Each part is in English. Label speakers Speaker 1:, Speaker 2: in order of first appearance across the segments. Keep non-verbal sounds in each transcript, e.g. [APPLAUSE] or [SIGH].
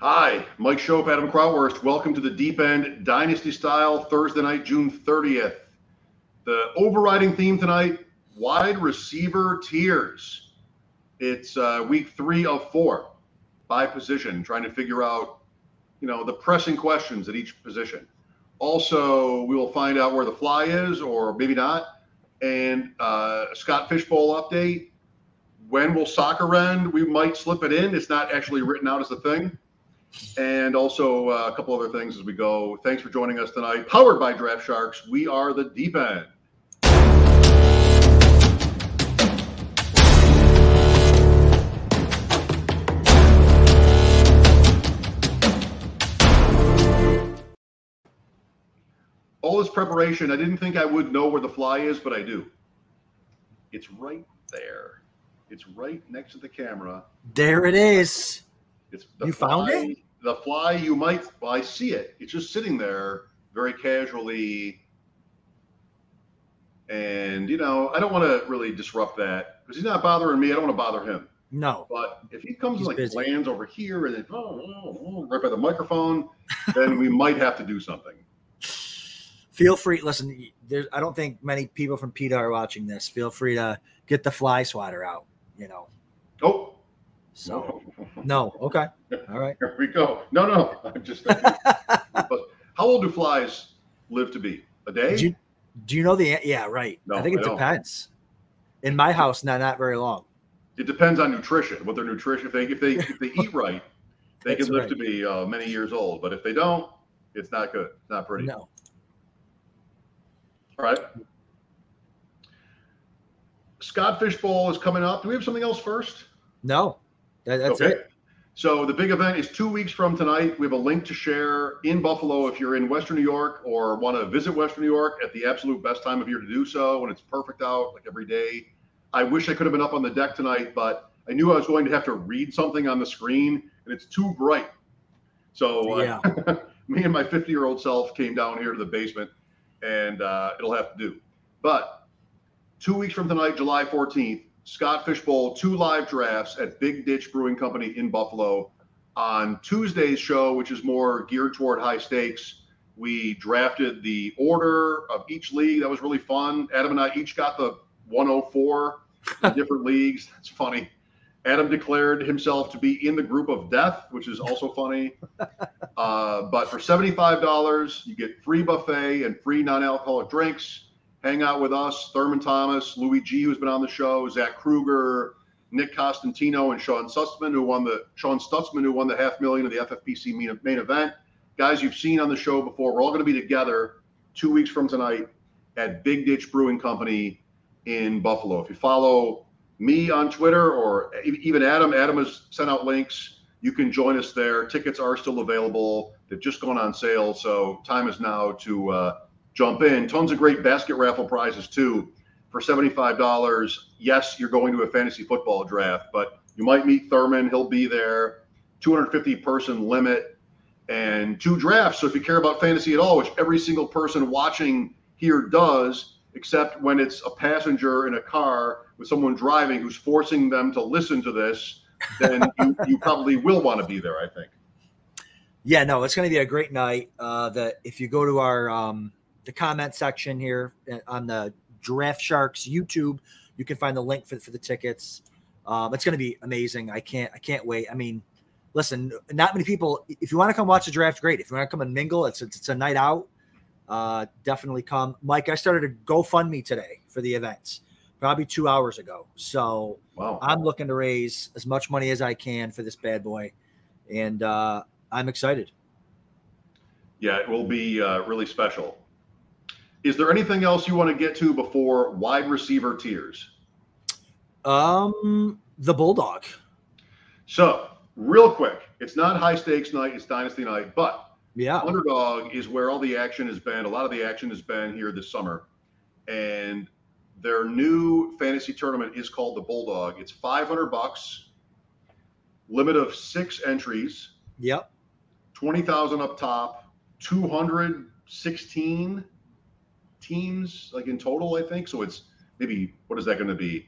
Speaker 1: Hi, Mike Schopp, Adam Krautwurst. Welcome to the Deep End Dynasty Style Thursday night, June 30th. The overriding theme tonight wide receiver tiers. It's uh, week three of four by position, trying to figure out, you know, the pressing questions at each position. Also, we will find out where the fly is, or maybe not, and uh, Scott Fishbowl update. When will soccer end? We might slip it in. It's not actually written out as a thing. And also uh, a couple other things as we go. Thanks for joining us tonight. Powered by Draft Sharks, we are the deep end. all this preparation, I didn't think I would know where the fly is, but I do. It's right there. It's right next to the camera.
Speaker 2: There it is.
Speaker 1: It's
Speaker 2: you fly, found it.
Speaker 1: The fly you might. Well, I see it. It's just sitting there very casually. And you know, I don't want to really disrupt that because he's not bothering me. I don't want to bother him.
Speaker 2: No.
Speaker 1: But if he comes and like busy. lands over here and then oh, oh, oh, right by the microphone, then we might have to do something
Speaker 2: feel free. Listen, there's, I don't think many people from PETA are watching this. Feel free to get the fly swatter out. You know.
Speaker 1: Oh.
Speaker 2: So no. Okay. All right.
Speaker 1: Here we go. No, no. I'm just. [LAUGHS] how old do flies live to be? A day?
Speaker 2: Do you, do you know the? Yeah, right. No, I think it I depends. In my house, not not very long.
Speaker 1: It depends on nutrition. What their nutrition. If they if they if they eat right, they can live right. to be uh, many years old. But if they don't, it's not good. It's not pretty.
Speaker 2: No.
Speaker 1: All right. Scott Fishbowl is coming up. Do we have something else first?
Speaker 2: No, that, that's okay. it.
Speaker 1: So the big event is two weeks from tonight. We have a link to share in Buffalo if you're in Western New York or want to visit Western New York at the absolute best time of year to do so when it's perfect out, like every day. I wish I could have been up on the deck tonight, but I knew I was going to have to read something on the screen, and it's too bright. So uh, [LAUGHS] me and my 50 year old self came down here to the basement and uh, it'll have to do. But two weeks from tonight, July 14th, Scott Fishbowl, two live drafts at Big Ditch Brewing Company in Buffalo. On Tuesday's show, which is more geared toward high stakes, we drafted the order of each league. That was really fun. Adam and I each got the 104 in [LAUGHS] different leagues. That's funny. Adam declared himself to be in the group of death, which is also funny. Uh, but for $75, you get free buffet and free non alcoholic drinks. Hang out with us, Thurman Thomas, Louis G, who's been on the show, Zach Kruger, Nick Costantino, and Sean Stutzman, who won the Sean Stutzman, who won the half million of the FFPC main, main event. Guys you've seen on the show before. We're all going to be together two weeks from tonight at Big Ditch Brewing Company in Buffalo. If you follow me on Twitter or even Adam. Adam has sent out links. You can join us there. Tickets are still available. They've just gone on sale, so time is now to uh, jump in. Tons of great basket raffle prizes too. For seventy-five dollars, yes, you're going to a fantasy football draft, but you might meet Thurman. He'll be there. 250 person limit and two drafts. So if you care about fantasy at all, which every single person watching here does, except when it's a passenger in a car with someone driving who's forcing them to listen to this, then [LAUGHS] you, you probably will want to be there. I think.
Speaker 2: Yeah, no, it's going to be a great night. Uh, the if you go to our um, the comment section here uh, on the Draft Sharks YouTube, you can find the link for, for the tickets. Um, it's going to be amazing. I can't I can't wait. I mean, listen, not many people. If you want to come watch the draft, great. If you want to come and mingle, it's it's, it's a night out. Uh, definitely come, Mike. I started a GoFundMe today for the events probably two hours ago. So wow. I'm looking to raise as much money as I can for this bad boy, and uh, I'm excited.
Speaker 1: Yeah, it will be uh, really special. Is there anything else you want to get to before wide receiver tiers?
Speaker 2: Um, the bulldog.
Speaker 1: So, real quick, it's not high stakes night; it's dynasty night, but
Speaker 2: yeah,
Speaker 1: underdog is where all the action has been. A lot of the action has been here this summer, and their new fantasy tournament is called the Bulldog. It's 500 bucks, limit of six entries.
Speaker 2: Yep.
Speaker 1: 20,000 up top, 216 teams like in total, I think. So it's maybe what is that going to be?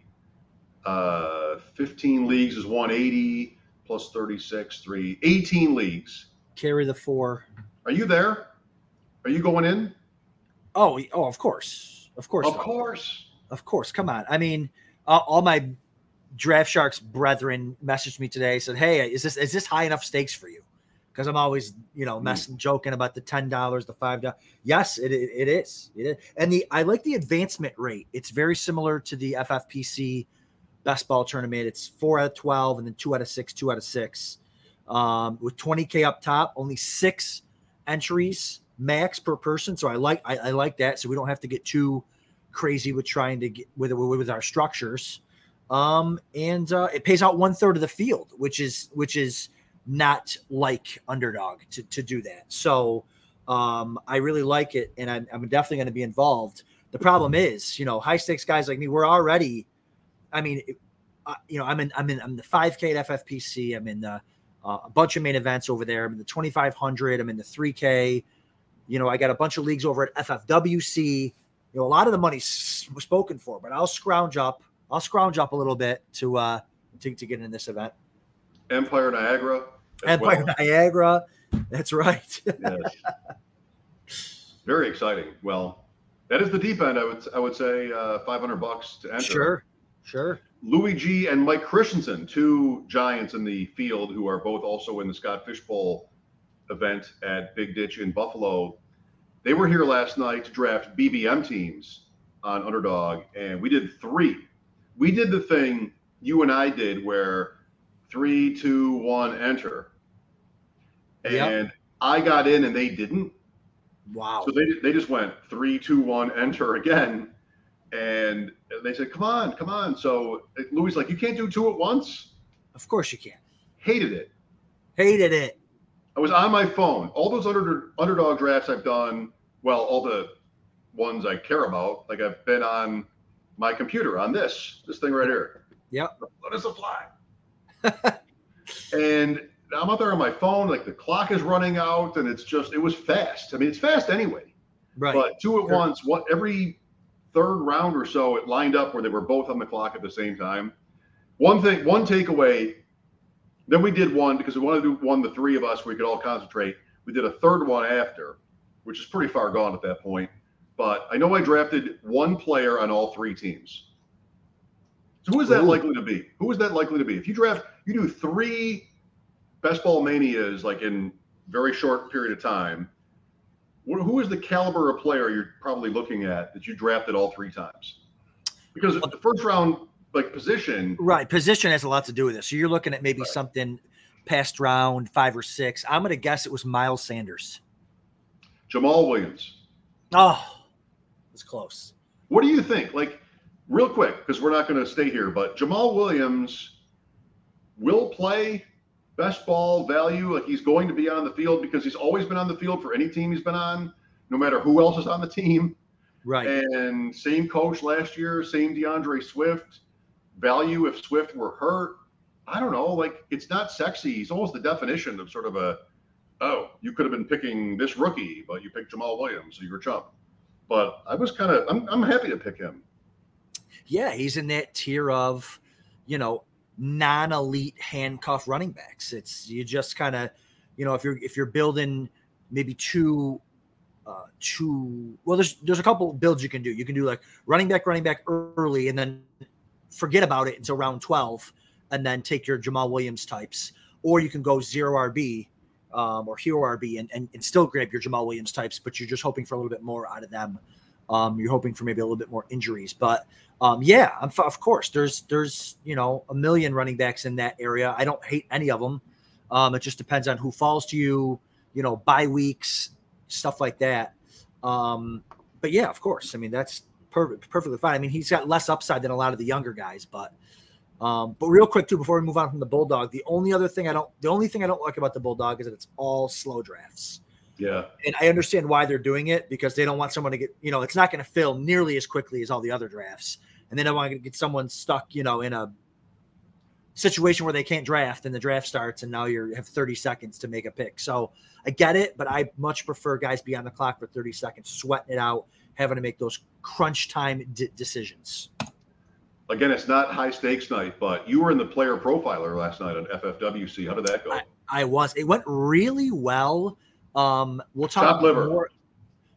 Speaker 1: Uh, 15 leagues is 180, plus 36, three, 18 leagues.
Speaker 2: Carry the four.
Speaker 1: Are you there? Are you going in?
Speaker 2: Oh, oh, of course, of course,
Speaker 1: Of course.
Speaker 2: of course. Come on. I mean, uh, all my draft sharks brethren messaged me today. Said, "Hey, is this is this high enough stakes for you?" Because I'm always, you know, messing, joking about the ten dollars, the five dollars. Yes, it, it it is. It is. And the I like the advancement rate. It's very similar to the FFPC best ball tournament. It's four out of twelve, and then two out of six, two out of six. Um, with 20k up top, only six entries max per person. So I like I, I like that. So we don't have to get too crazy with trying to get with with our structures. Um, and uh, it pays out one third of the field, which is which is not like underdog to, to do that. So um, I really like it, and I'm, I'm definitely going to be involved. The problem is, you know, high stakes guys like me, we're already. I mean, uh, you know, I'm in I'm in I'm the 5K at FFPC. I'm in the uh, a bunch of main events over there. I'm in the 2500. I'm in the 3K. You know, I got a bunch of leagues over at FFWC. You know, a lot of the money's spoken for, but I'll scrounge up. I'll scrounge up a little bit to uh to, to get in this event.
Speaker 1: Empire Niagara. As
Speaker 2: Empire
Speaker 1: well.
Speaker 2: Niagara. That's right. [LAUGHS]
Speaker 1: Yes. Very exciting. Well, that is the deep end. I would I would say uh, 500 bucks to enter.
Speaker 2: sure. Sure.
Speaker 1: Louis G and Mike Christensen, two giants in the field who are both also in the Scott Fishbowl event at Big Ditch in Buffalo. They were here last night to draft BBM teams on Underdog, and we did three. We did the thing you and I did where three, two, one, enter. And
Speaker 2: Yep.
Speaker 1: I got in and they didn't.
Speaker 2: Wow.
Speaker 1: So they, they just went three, two, one, enter again. And they said, come on, come on. So uh, Louis like, you can't do two at once.
Speaker 2: Of course you can.
Speaker 1: Hated it.
Speaker 2: Hated it.
Speaker 1: I was on my phone. All those under, underdog drafts I've done, well, all the ones I care about, like I've been on my computer on this, this thing right here.
Speaker 2: Yep.
Speaker 1: Let us fly. [LAUGHS] and I'm out there on my phone, like the clock is running out, and it's just, it was fast. I mean, it's fast anyway.
Speaker 2: Right.
Speaker 1: But two at
Speaker 2: Sure.
Speaker 1: once, what every third round or so, it lined up where they were both on the clock at the same time. One thing, one takeaway. Then we did one because we wanted to do one, the three of us, where we could all concentrate. We did a third one after, which is pretty far gone at that point. But I know I drafted one player on all three teams. So who is that
Speaker 2: Ooh.
Speaker 1: likely to be? Who is that likely to be? If you draft, you do three best ball manias like in very short period of time. Who is the caliber of player you're probably looking at that you drafted all three times? Because the first round like position,
Speaker 2: right. Position has a lot to do with this. So you're looking at maybe
Speaker 1: Right.
Speaker 2: something past round five or six. I'm gonna guess it was Miles Sanders.
Speaker 1: Jamaal Williams.
Speaker 2: Oh, it's close.
Speaker 1: What do you think? Like, real quick, because we're not going to stay here, but Jamaal Williams will play best ball value. Like, he's going to be on the field because he's always been on the field for any team he's been on, no matter who else is on the team.
Speaker 2: Right.
Speaker 1: And same coach last year, same D'Andre Swift. Value if Swift were hurt. I don't know. Like, it's not sexy. He's almost the definition of sort of a, oh, you could have been picking this rookie, but you picked Jamaal Williams, so you're a chump. But I was kind of, I'm, I'm happy to pick him.
Speaker 2: Yeah, he's in that tier of, you know, non-elite handcuff running backs. It's you just kind of, you know, if you're if you're building maybe two uh two well there's there's a couple builds you can do. You can do like running back running back early and then forget about it until round 12 and then take your Jamaal Williams types or you can go zero RB um, or hero RB and, and, and still grab your Jamaal Williams types, but you're just hoping for a little bit more out of them. Um, you're hoping for maybe a little bit more injuries, but um, yeah, I'm, of course. There's there's you know a million running backs in that area. I don't hate any of them. Um, it just depends on who falls to you. You know, bye weeks, stuff like that. Um, but yeah, of course. I mean, that's per- perfectly fine. I mean, he's got less upside than a lot of the younger guys, but um, but real quick too, before we move on from the bulldog, the only other thing I don't, the only thing I don't like about the bulldog is that it's all slow drafts
Speaker 1: Yeah.
Speaker 2: and I understand why they're doing it because they don't want someone to get, you know, it's not going to fill nearly as quickly as all the other drafts, and they don't want to get someone stuck, you know, in a situation where they can't draft and the draft starts and now you have 30 seconds to make a pick. So I get it, but I much prefer guys be on the clock for 30 seconds, sweating it out, having to make those crunch time d- decisions.
Speaker 1: Again, it's not high stakes night, but you were in the player profiler last night on FFWC. How did that go?
Speaker 2: I, I was. It went really well. Um, we'll talk
Speaker 1: Chop liver.
Speaker 2: more.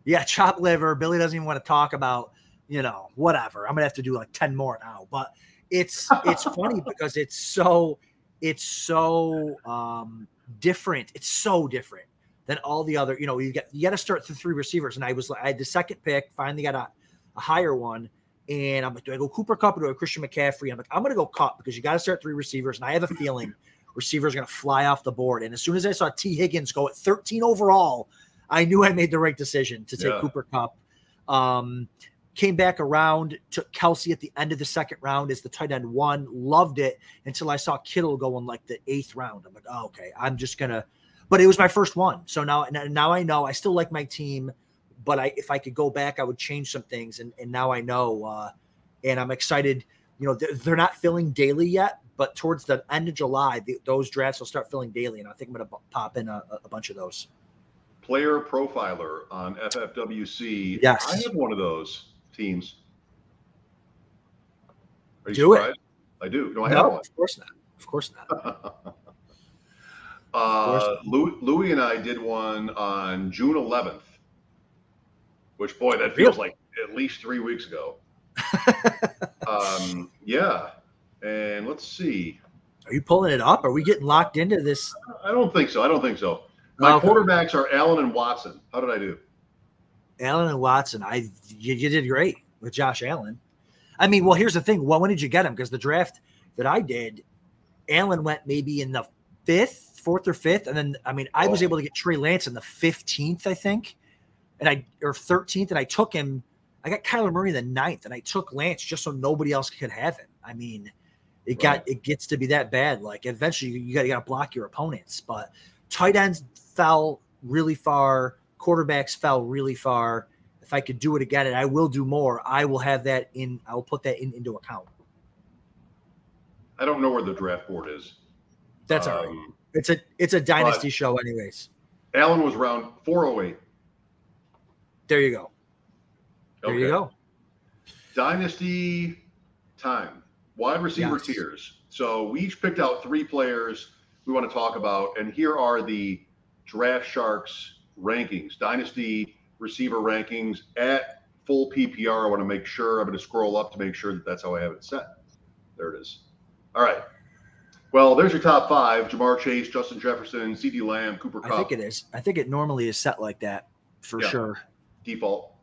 Speaker 2: Yeah, chop liver. Billy doesn't even want to talk about, you know, whatever. I'm gonna have to do like 10 more now. But it's it's funny [LAUGHS] because it's so it's so um different. It's so different than all the other, you know, you get you got to start the three receivers. And I was like, I had the second pick, finally got a, a higher one. And I'm like, do I go Cooper Kupp or do I go Christian McCaffrey? I'm like, I'm gonna go Kupp because you got to start three receivers. And I have a feeling receivers are gonna fly off the board. And as soon as I saw Tee Higgins go at 13 overall, I knew I made the right decision to take
Speaker 1: Yeah.
Speaker 2: Cooper Kupp. Um, came back around, took Kelce at the end of the second round as the tight end one, loved it until I saw Kittle go in like the eighth round. I'm like, oh, okay, I'm just gonna. But it was my first one, so now now I know I still like my team, but I if I could go back, I would change some things, and and now I know, uh, and I'm excited. You know, they're, they're not filling daily yet, but towards the end of July, the, those drafts will start filling daily, and I think I'm gonna bu- pop in a, a bunch of those.
Speaker 1: Player profiler on FFWC.
Speaker 2: Yes.
Speaker 1: I have one of those teams. Are you
Speaker 2: Do it.
Speaker 1: I do. No, I have one.
Speaker 2: of course not. Of course not. [LAUGHS]
Speaker 1: uh, Louis, Louis and I did one on June 11th, which boy, that feels like at least three weeks ago. [LAUGHS] um, yeah, and let's see.
Speaker 2: Are you pulling it up? Are we getting locked into this?
Speaker 1: I don't think so. I don't think so. My
Speaker 2: Okay.
Speaker 1: quarterbacks are Allen and Watson. How did I do?
Speaker 2: Allen and Watson. I you, you did great with Josh Allen. I mean, well, here's the thing. Well, when did you get him? Because the draft that I did, Allen went maybe in the fifth, fourth or fifth, and then I mean, I was
Speaker 1: Oh.
Speaker 2: able to get Trey Lance in the fifteenth, I think, and I or thirteenth, and I took him. I got Kyler Murray in the ninth, and I took Lance just so nobody else could have him. I mean, it got it gets to be that bad. Like eventually, you got you got to block your opponents. But tight ends fell really far. Quarterbacks fell really far. If I could do it again, and I will do more, I will have that in. I will put that in into account.
Speaker 1: I don't know where the draft board is.
Speaker 2: That's all right.
Speaker 1: Um,
Speaker 2: It's a it's a dynasty show, anyways.
Speaker 1: Allen was round 408.
Speaker 2: There you go. There you go.
Speaker 1: Dynasty time. Wide receiver
Speaker 2: Yes.
Speaker 1: tiers. So we each picked out three players we want to talk about, and here are the Draft Sharks rankings. Dynasty receiver rankings at full PPR. I want to make sure I'm going to scroll up to make sure that that's how I have it set. There it is. All right. Well, there's your top five: Ja'Marr Chase, Justin Jefferson, CeeDee Lamb, Cooper
Speaker 2: I think it is. I think it normally is set like that for
Speaker 1: Yeah.
Speaker 2: sure.
Speaker 1: default.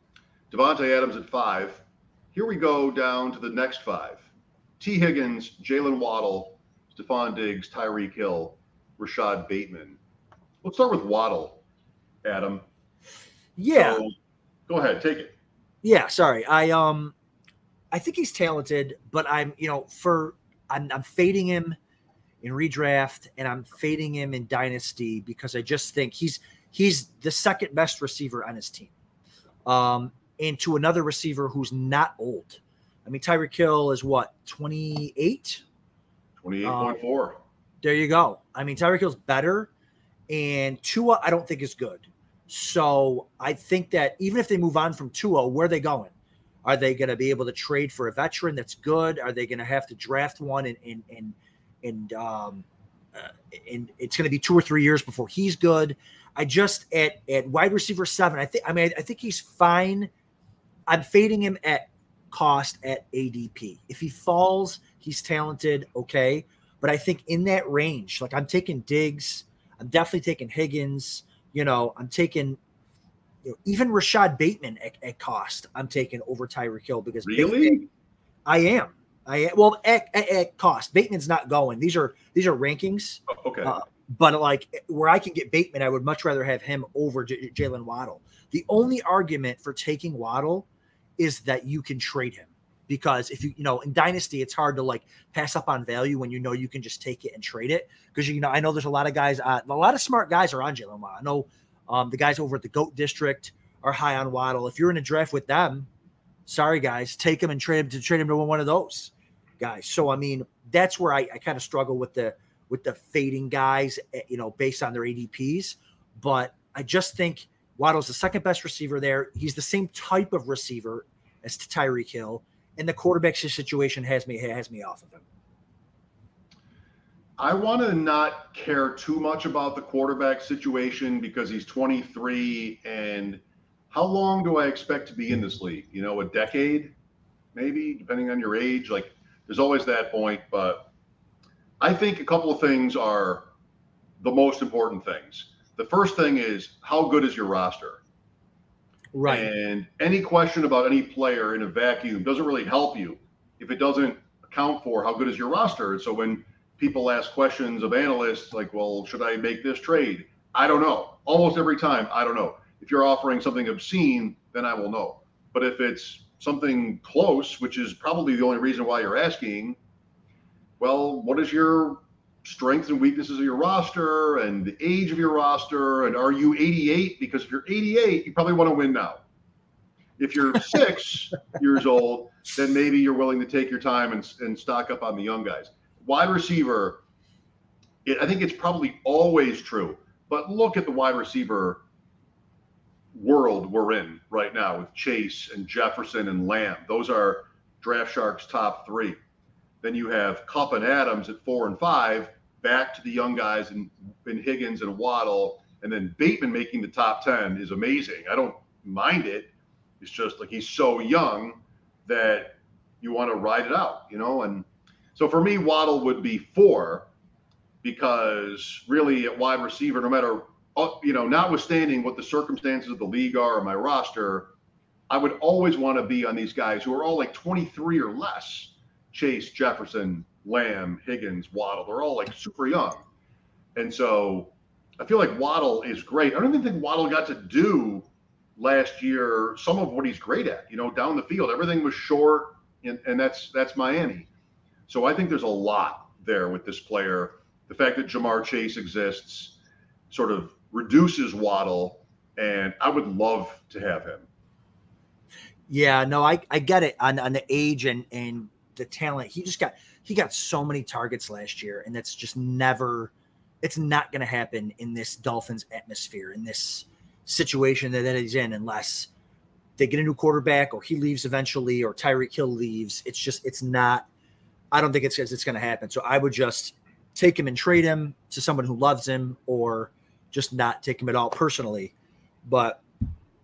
Speaker 1: Davante Adams at five. Here we go down to the next five. Tee Higgins, Jalen Waddle, Stefon Diggs, Tyreek Hill, Rashod Bateman. Let's start with Waddle, Adam.
Speaker 2: Yeah.
Speaker 1: So, go ahead, take it.
Speaker 2: Yeah, sorry. I um I think he's talented, but I'm, you know, for I'm I'm fading him in redraft and I'm fading him in dynasty because I just think he's he's the second best receiver on his team. Um and to another receiver who's not old. I mean Tyreek Hill is what, 28?
Speaker 1: 28.4.
Speaker 2: There you go. I mean, Tyreek Hill's better, and Tua, I don't think is good. So I think that even if they move on from Tua, where are they going? Are they going to be able to trade for a veteran that's good? Are they going to have to draft one and and and and um, uh, and it's going to be two or three years before he's good? I just at at wide receiver seven. I think. I mean, I think he's fine. I'm fading him at cost at ADP. If he falls, he's talented. Okay, but I think in that range, like I'm taking Diggs, I'm definitely taking Higgins. You know, I'm taking you know, even Rashod Bateman at, at cost. I'm taking over Tyreek Hill because Bateman-
Speaker 1: Really?
Speaker 2: I am. I am. Well, at, at, at cost, Bateman's not going. These are these are rankings,
Speaker 1: Oh, okay.
Speaker 2: Uh, but like where I can get Bateman, I would much rather have him over J- Jalen Waddle. The only argument for taking Waddle is that you can trade him because if you you know in dynasty it's hard to like pass up on value when you know you can just take it and trade it because you know I know there's a lot of guys uh, a lot of smart guys are on Jalen Waddle. I know um, the guys over at the Goat District are high on Waddle. If you're in a draft with them, sorry guys, take him and trade him to trade him to one of those guys. So I mean that's where I, I kind of struggle with the with the fading guys, eh, you know, based on their ADPs. But I just think Waddle's the second best receiver there. He's the same type of receiver as Tyreek Hill. and the quarterback situation has me has me off of him.
Speaker 1: I want to not care too much about the quarterback situation because he's 23 and how long do I expect to be in this league? You know, a decade, maybe, depending on your age. Like, there's always that point, but I think a couple of things are the most important things. The first thing is how good is your roster?
Speaker 2: Right.
Speaker 1: And any question about any player in a vacuum doesn't really help you if it doesn't account for how good is your roster. And so when people ask questions of analysts like, well, should I make this trade? I don't know. Almost every time, I don't know. If you're offering something obscene, then I will know. But if it's something close, which is probably the only reason why you're asking, well, what is your strengths and weaknesses of your roster and the age of your roster? And are you 88? Because if you're 88, you probably want to win now. If you're [LAUGHS] six years old, then maybe you're willing to take your time and, and stock up on the young guys wide receiver, it, I think it's probably always true. But look at the wide receiver world we're in right now with Chase and Jefferson and Lamb. Those are Draft Sharks top three. Then you have Kupp and Adams at four and five, back to the young guys and, in Higgins and Waddle. And then Bateman making the top 10 is amazing. I don't mind it. It's just like he's so young that you want to ride it out, you know? And so for me, Waddle would be four because really at wide receiver, no matter uh, you know, notwithstanding what the circumstances of the league are or my roster, I would always want to be on these guys who are all like 23 or less. Chase, Jefferson, Lamb, Higgins, Waddle, they're all like super young. And so I feel like Waddle is great. I don't even think Waddle got to do last year some of what he's great at, you know, down the field. Everything was short and, and that's that's Miami. So I think there's a lot there with this player. The fact that Ja'Marr Chase exists sort of reduces Waddle, and I would love to have him.
Speaker 2: Yeah, no, I, I get it on, on the age and and the talent. He just got he got so many targets last year, and that's just never it's not going to happen in this Dolphins atmosphere in this situation that, that he's in unless they get a new quarterback or he leaves eventually or Tyreek Hill leaves. It's just it's not I don't think it's it's going to happen. So I would just take him and trade him to someone who loves him, or just not take him at all personally. But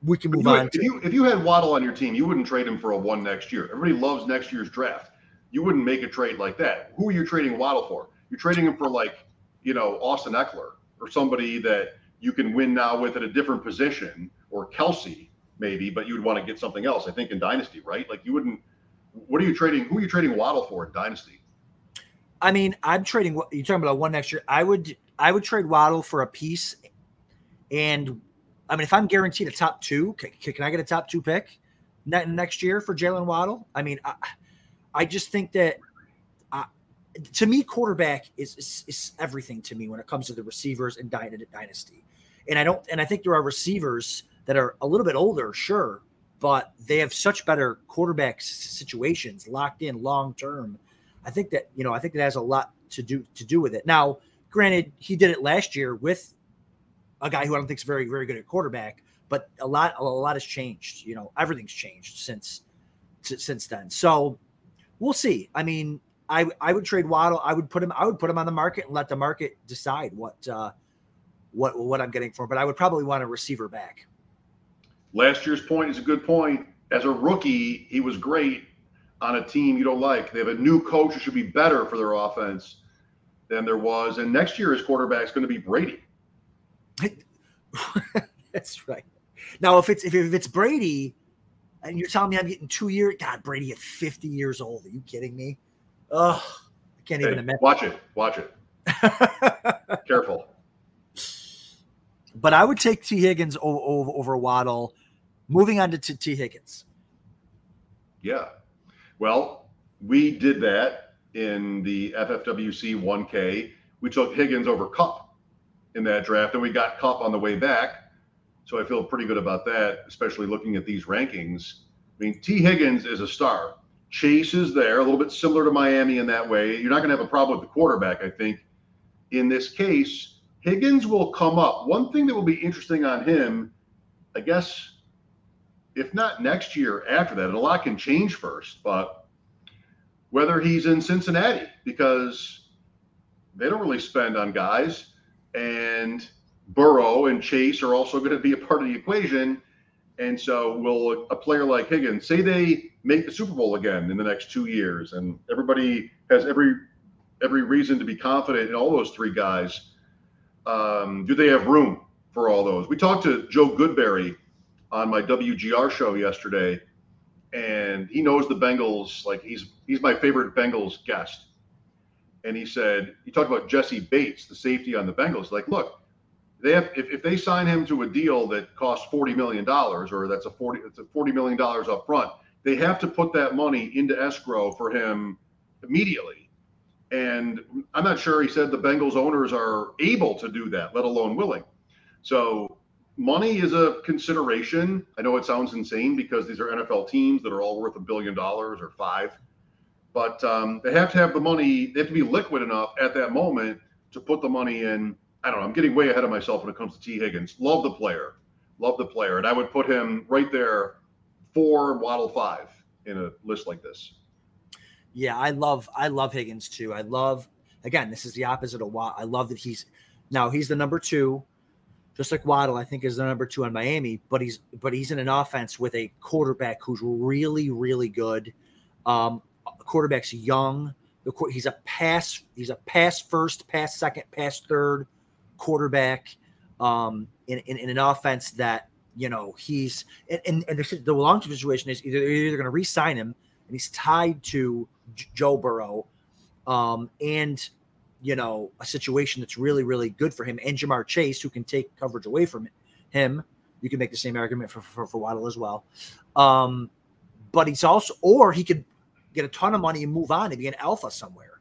Speaker 2: we can move
Speaker 1: if you,
Speaker 2: on.
Speaker 1: If you if you had Waddle on your team, you wouldn't trade him for a one next year. Everybody loves next year's draft. You wouldn't make a trade like that. Who are you trading Waddle for? You're trading him for like you know Austin Ekeler or somebody that you can win now with at a different position, or Kelce maybe, but you would want to get something else. I think in Dynasty, right? Like you wouldn't what are you trading? Who are you trading Waddle for in Dynasty?
Speaker 2: I mean, I'm trading. You're talking about one next year. I would, I would trade Waddle for a piece, and I mean, if I'm guaranteed a top two, can, can I get a top two pick next year for Jalen Waddle? I mean, I, I just think that, uh, to me, quarterback is, is, is everything to me when it comes to the receivers and dynasty. And I don't, and I think there are receivers that are a little bit older, sure, but they have such better quarterback situations locked in long term. I think that you know I think that has a lot to do to do with it. Now, granted, he did it last year with a guy who I don't think is very very good at quarterback, but a lot a lot has changed. You know, everything's changed since since then. So we'll see. I mean, I I would trade Waddle. I would put him. I would put him on the market and let the market decide what uh, what what I'm getting for. Him. But I would probably want a receiver back
Speaker 1: last year's point is a good point. As a rookie, he was great on a team you don't like. They have a new coach who should be better for their offense than there was. And next year, his quarterback is going to be Brady. [LAUGHS]
Speaker 2: That's right. Now, if it's if, if it's Brady, and you're telling me I'm getting two years, God, Brady at 50 years old. Are you kidding me? Oh, I can't hey, even imagine.
Speaker 1: Watch it. Watch it. [LAUGHS] Careful.
Speaker 2: But I would take Tee Higgins over, over, Waddle Moving on to T. Tee Higgins.
Speaker 1: Yeah. Well, we did that in the FFWC 1K. We took Higgins over Kupp in that draft, and we got Kupp on the way back. So I feel pretty good about that, especially looking at these rankings. I mean, Tee Higgins is a star. Chase is there, a little bit similar to Miami in that way. You're not going to have a problem with the quarterback, I think. In this case, Higgins will come up. One thing that will be interesting on him, I guess if not next year, after that, and a lot can change first. But whether he's in Cincinnati because they don't really spend on guys, and Burrow and Chase are also going to be a part of the equation. And so, will a player like Higgins say they make the Super Bowl again in the next two years, and everybody has every every reason to be confident in all those three guys? Um, do they have room for all those? We talked to Joe Goodberry on my WGR show yesterday, and he knows the Bengals like he's he's my favorite Bengals guest. And he said he talked about Jessie Bates, the safety on the Bengals. Like, look, they have if, if they sign him to a deal that costs forty million dollars, or that's a forty it's a forty million dollars up front, they have to put that money into escrow for him immediately. And I'm not sure he said the Bengals owners are able to do that, let alone willing. So money is a consideration. I know it sounds insane because these are NFL teams that are all worth a billion dollars or five, but um, they have to have the money. They have to be liquid enough at that moment to put the money in. I don't know. I'm getting way ahead of myself when it comes to Tee Higgins. Love the player, love the player, and I would put him right there, four Waddle five in a list like this.
Speaker 2: Yeah, I love I love Higgins too. I love again. This is the opposite of Watt. I love that he's now he's the number two just like Waddle, I think is the number two on Miami, but he's but he's in an offense with a quarterback who's really, really good. Um, quarterback's young. The he's a pass, he's a pass first, pass second, pass third quarterback. Um, in, in, in an offense that you know he's and, and the, the long term situation is either they're either going to re-sign him and he's tied to Joe Burrow, um, and you know, a situation that's really, really good for him and Ja'Marr Chase, who can take coverage away from him. You can make the same argument for, for, for Waddle as well. Um, but he's also, or he could get a ton of money and move on and be an alpha somewhere.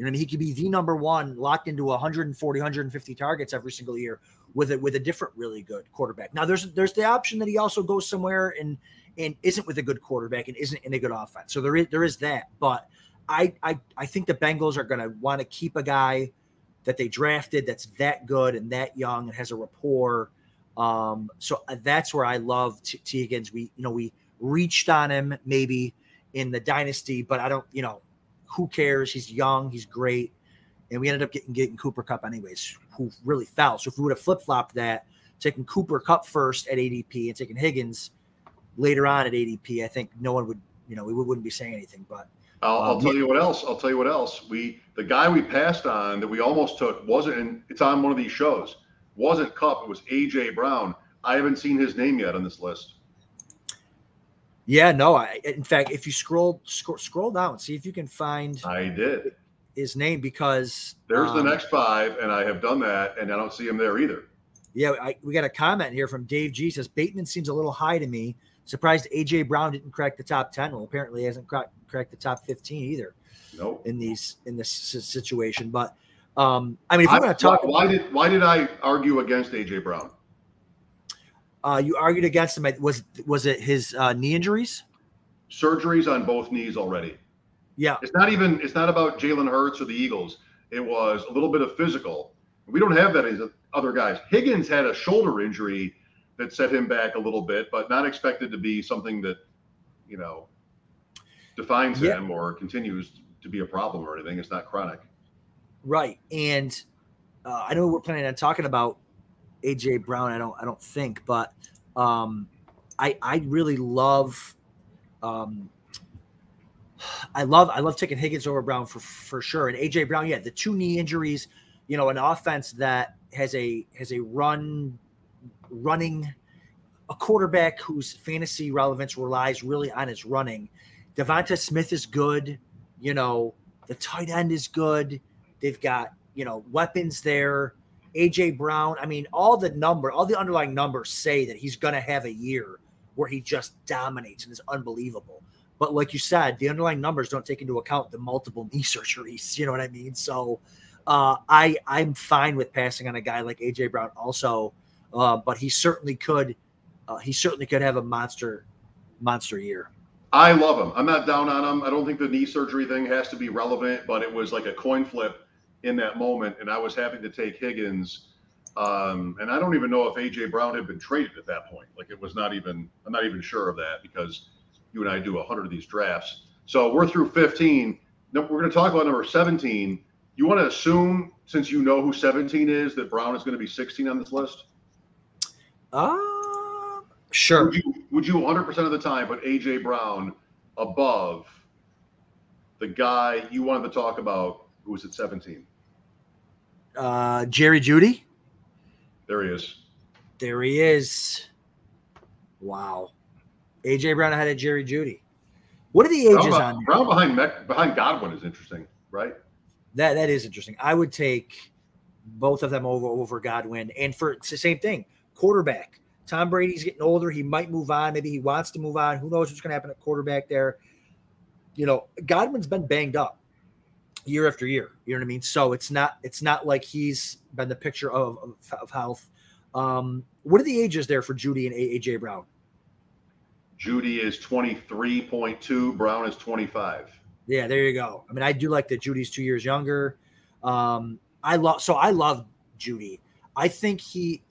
Speaker 2: You know, I mean, he could be the number one locked into 140, 150 targets every single year with it with a different really good quarterback. Now there's there's the option that he also goes somewhere and and isn't with a good quarterback and isn't in a good offense. So there is there is that. But I, I I think the Bengals are to want to keep a guy that they drafted that's that good and that young and has a rapport. Um, so uh, that's where I love T-. We you know we reached on him maybe in the dynasty, but I don't you know who cares? He's young, he's great, and we ended up getting getting Cooper Kupp anyways, who really fell. So if we would have flip flopped that, taking Cooper Kupp first at ADP and taking Higgins later on at ADP, I think no one would you know we wouldn't be saying anything, but.
Speaker 1: I'll, I'll, um, tell you what else. I'll tell you what else. We the guy we passed on that we almost took wasn't. And it's on one of these shows. Wasn't Kupp. It was AJ Brown. I haven't seen his name yet on this list.
Speaker 2: Yeah, no. I in fact, if you scroll scroll, scroll down, see if you can find.
Speaker 1: I did
Speaker 2: his name because
Speaker 1: there's um, the next five, and I have done that, and I don't see him there either.
Speaker 2: Yeah, I, we got a comment here from Dave G. Says Bateman seems a little high to me. Surprised AJ Brown didn't crack the top ten. Well, apparently he hasn't cracked crack the top 15 either.
Speaker 1: Nope.
Speaker 2: In these in this situation, but um, I mean, if we're going to talk,
Speaker 1: why, why did why did I argue against AJ Brown?
Speaker 2: Uh, you argued against him. Was was it his uh, knee injuries?
Speaker 1: Surgeries on both knees already.
Speaker 2: Yeah,
Speaker 1: it's not even. It's not about Jalen Hurts or the Eagles. It was a little bit of physical. We don't have that as other guys. Higgins had a shoulder injury that set him back a little bit, but not expected to be something that you know defines yeah. him or continues to be a problem or anything. It's not chronic.
Speaker 2: Right. And uh, I know we're planning on talking about AJ Brown. I don't, I don't think, but um, I, I really love, um, I love, I love taking Higgins over Brown for, for sure. And AJ Brown, yeah, the two knee injuries, you know, an offense that has a, has a run, running, a quarterback whose fantasy relevance relies really on his running DeVonta Smith is good. You know, the tight end is good. They've got, you know, weapons there. AJ Brown, I mean, all the number, all the underlying numbers say that he's going to have a year where he just dominates and is unbelievable. But like you said, the underlying numbers don't take into account the multiple knee [LAUGHS] surgeries. You know what I mean? So uh, I I'm fine with passing on a guy like AJ Brown also, uh, but he certainly could uh, he certainly could have a monster monster year.
Speaker 1: I love him. I'm not down on him. I don't think the knee surgery thing has to be relevant, but it was like a coin flip in that moment, and I was having to take Higgins. Um, and I don't even know if AJ Brown had been traded at that point. Like it was not even. I'm not even sure of that because you and I do a hundred of these drafts. So we're through 15. no, we're going to talk about number 17. You want to assume, since you know who 17 is, that Brown is going to be 16 on this list?
Speaker 2: Uh, sure.
Speaker 1: Would you, would you 100% of the time put AJ Brown above the guy you wanted to talk about who was at 17?
Speaker 2: Uh, Jerry Jeudy.
Speaker 1: There he is.
Speaker 2: There he is. Wow. AJ Brown ahead of Jerry Jeudy. What are the ages
Speaker 1: Brown,
Speaker 2: on?
Speaker 1: Brown behind behind Godwin is interesting, right?
Speaker 2: That that is interesting. I would take both of them over over Godwin, and for it's the same thing. Quarterback. Tom Brady's getting older. He might move on. Maybe he wants to move on. Who knows what's going to happen at quarterback there? You know, Godwin's been banged up year after year. You know what I mean? So it's not it's not like he's been the picture of of, of health. Um, what are the ages there for Jeudy and AJ Brown?
Speaker 1: Jeudy is 23.2, Brown is 25.
Speaker 2: Yeah, there you go. I mean, I do like that Jeudy's two years younger. Um, I love so I love Jeudy. I think he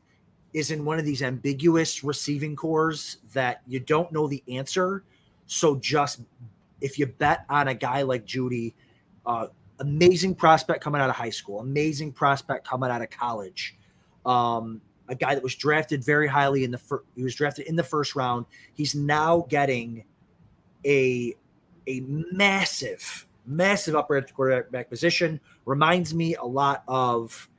Speaker 2: is in one of these ambiguous receiving cores that you don't know the answer. So just if you bet on a guy like Jeudy, uh, amazing prospect coming out of high school, amazing prospect coming out of college. Um, a guy that was drafted very highly in the first. He was drafted in the first round. He's now getting a a massive, massive upgrade at the quarterback position. Reminds me a lot of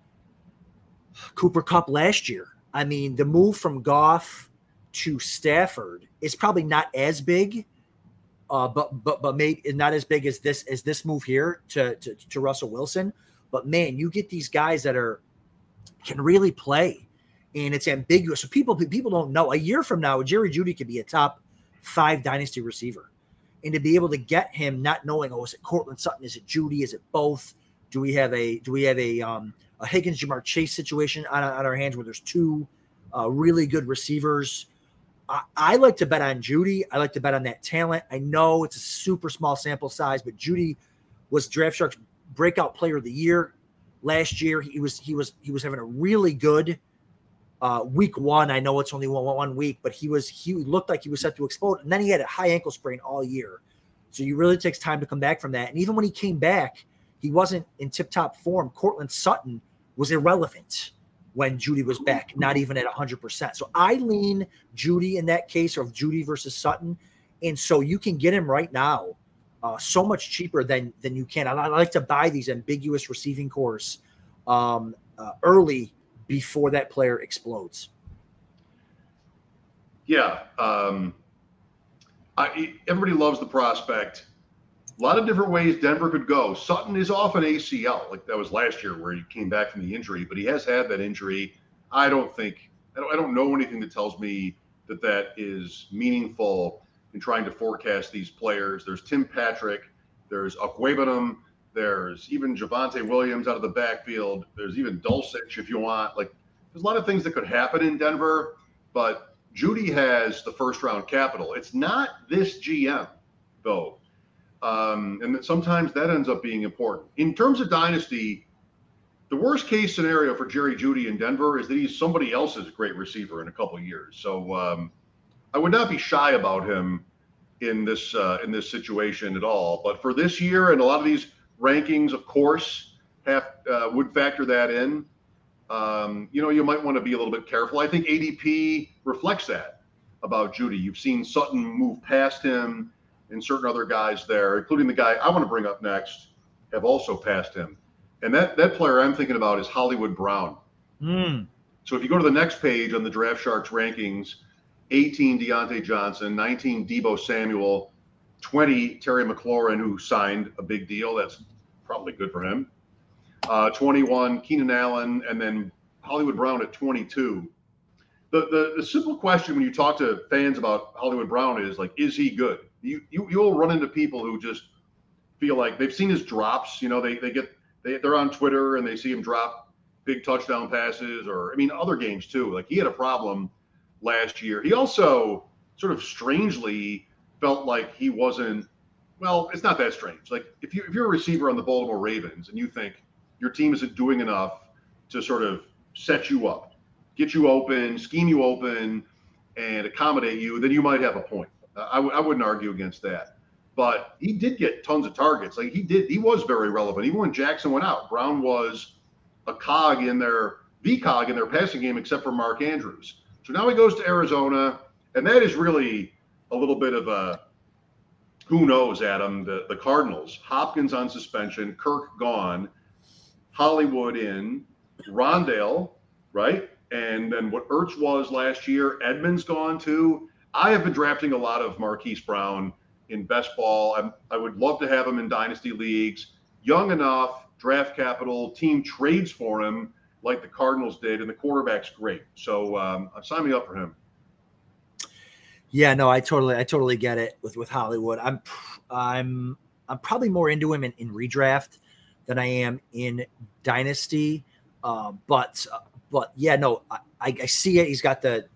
Speaker 2: Cooper Kupp last year. I mean, the move from Goff to Stafford is probably not as big, uh, but but but maybe not as big as this as this move here to, to to Russell Wilson. But man, you get these guys that are can really play and it's ambiguous. So people people don't know. A year from now, Jerry Jeudy could be a top five dynasty receiver, and to be able to get him, not knowing, oh, is it Courtland Sutton? Is it Jeudy? Is it both? Do we have a do we have a um, a Higgins Ja'Marr Chase situation on, on our hands where there's two uh, really good receivers? I, I like to bet on Jeudy. I like to bet on that talent. I know it's a super small sample size, but Jeudy was Draft Sharks breakout player of the year last year. He was he was he was having a really good uh, week one. I know it's only one, one week, but he was he looked like he was set to explode, and then he had a high ankle sprain all year. So you really takes time to come back from that. And even when he came back, he wasn't in tip top form. Courtland Sutton was irrelevant when Jeudy was back, not even at 100%. So I lean Jeudy in that case of Jeudy versus Sutton. And so you can get him right now uh, so much cheaper than than you can. I, I like to buy these ambiguous receiving cores um, uh, early before that player explodes.
Speaker 1: Yeah, um, I, everybody loves the prospect. A lot of different ways Denver could go. Sutton is off an ACL, like that was last year where he came back from the injury, but he has had that injury. I don't think I don't, I don't know anything that tells me that that is meaningful in trying to forecast these players. There's Tim Patrick, there's Okwuegbunam, there's even Javonte Williams out of the backfield. There's even Dulcich if you want. Like there's a lot of things that could happen in Denver, but Jeudy has the first round capital. It's not this GM though. Um, and sometimes that ends up being important. In terms of dynasty, the worst case scenario for Jerry Jeudy in Denver is that he's somebody else's great receiver in a couple years. So um, I would not be shy about him in this uh, in this situation at all. But for this year and a lot of these rankings, of course, have uh, would factor that in. Um, you know, you might want to be a little bit careful. I think ADP reflects that about Jeudy. You've seen Sutton move past him, and certain other guys there, including the guy I want to bring up next, have also passed him. And that that player I'm thinking about is Hollywood Brown.
Speaker 2: Mm.
Speaker 1: So if you go to the next page on the Draft Sharks rankings, 18 Diontae Johnson, 19 Deebo Samuel, 20 Terry McLaurin, who signed a big deal. That's probably good for him. Uh, 21 Keenan Allen, and then Hollywood Brown at 22. The, the the simple question when you talk to fans about Hollywood Brown is like, is he good? You you you'll run into people who just feel like they've seen his drops. You know, they they get they they're on Twitter and they see him drop big touchdown passes, or I mean other games too. Like he had a problem last year. He also sort of strangely felt like he wasn't. Well, it's not that strange. Like if you if you're a receiver on the Baltimore Ravens and you think your team isn't doing enough to sort of set you up, get you open, scheme you open, and accommodate you, then you might have a point. I w- I wouldn't argue against that. but he did get tons of targets. Like he did, he was very relevant. Even when Jackson went out, Brown was a cog in their V cog in their passing game, except for Mark Andrews. So now he goes to Arizona, and that is really a little bit of a who knows, Adam. The the Cardinals, Hopkins on suspension, Kirk gone, Hollywood in, Rondale, right? And then what Ertz was last year, Edmonds gone too. I have been drafting a lot of Marquise Brown in best ball. I'm, I would love to have him in dynasty leagues. Young enough, draft capital, team trades for him like the Cardinals did, and the quarterback's great. So um, sign me up for him.
Speaker 2: Yeah, no, I totally, I totally get it with with Hollywood. I'm, I'm, I'm probably more into him in, in redraft than I am in dynasty. Uh, but, uh, but yeah, no, I, I see it. He's got the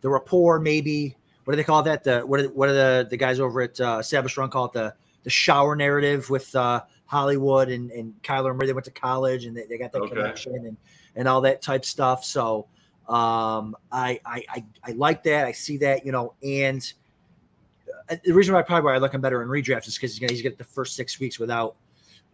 Speaker 2: the rapport, maybe. What do they call that? The what are, what are the the guys over at uh, Savage Run call it the the shower narrative with uh, Hollywood and and Kyler Murray. They went to college and they, they got that okay. connection and and all that type stuff. So um, I, I, I I like that. I see that, you know, and uh, the reason why probably why I like him better in redraft is because he's gonna he's get the first six weeks without